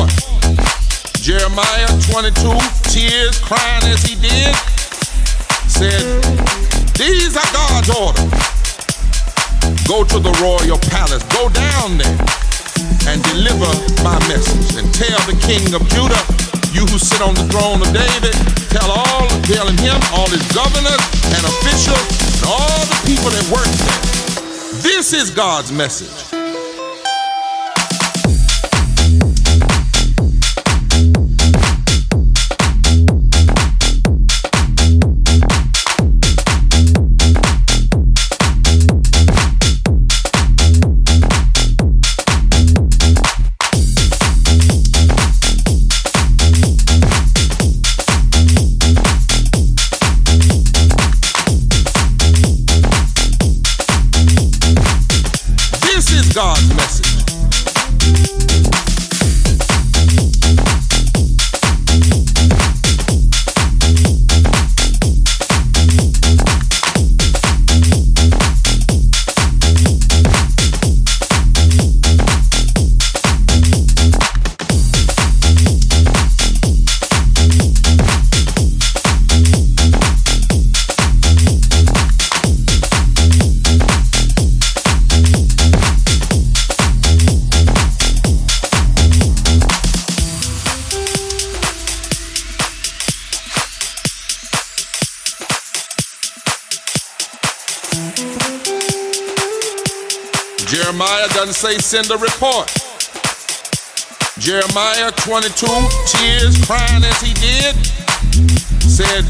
report. Jeremiah 22, tears crying as he did, said, These are God's orders. Go to the royal palace, go down there and deliver my message and tell the king of Judah, you who sit on the throne of David, tell all, telling him, all his governors and officials, and all the people that work there. This is God's message. stars. Say send a report. Jeremiah 22, tears crying as he did, said,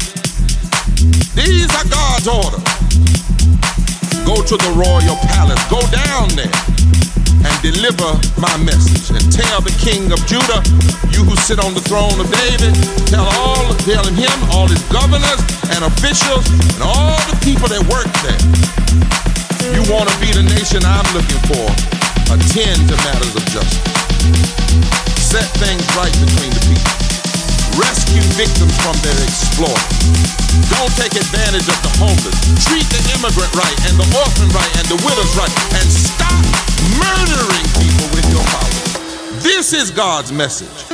These are God's orders. Go to the royal palace, go down there and deliver my message and tell the king of Judah, you who sit on the throne of David, tell all, telling him, all his governors and officials and all the people that work there. You want to be the nation I'm looking for attend to matters of justice, set things right between the people, rescue victims from their exploit. Don't take advantage of the homeless. Treat the immigrant right and the orphan right and the widow's right, and stop murdering people with your power. This is God's message.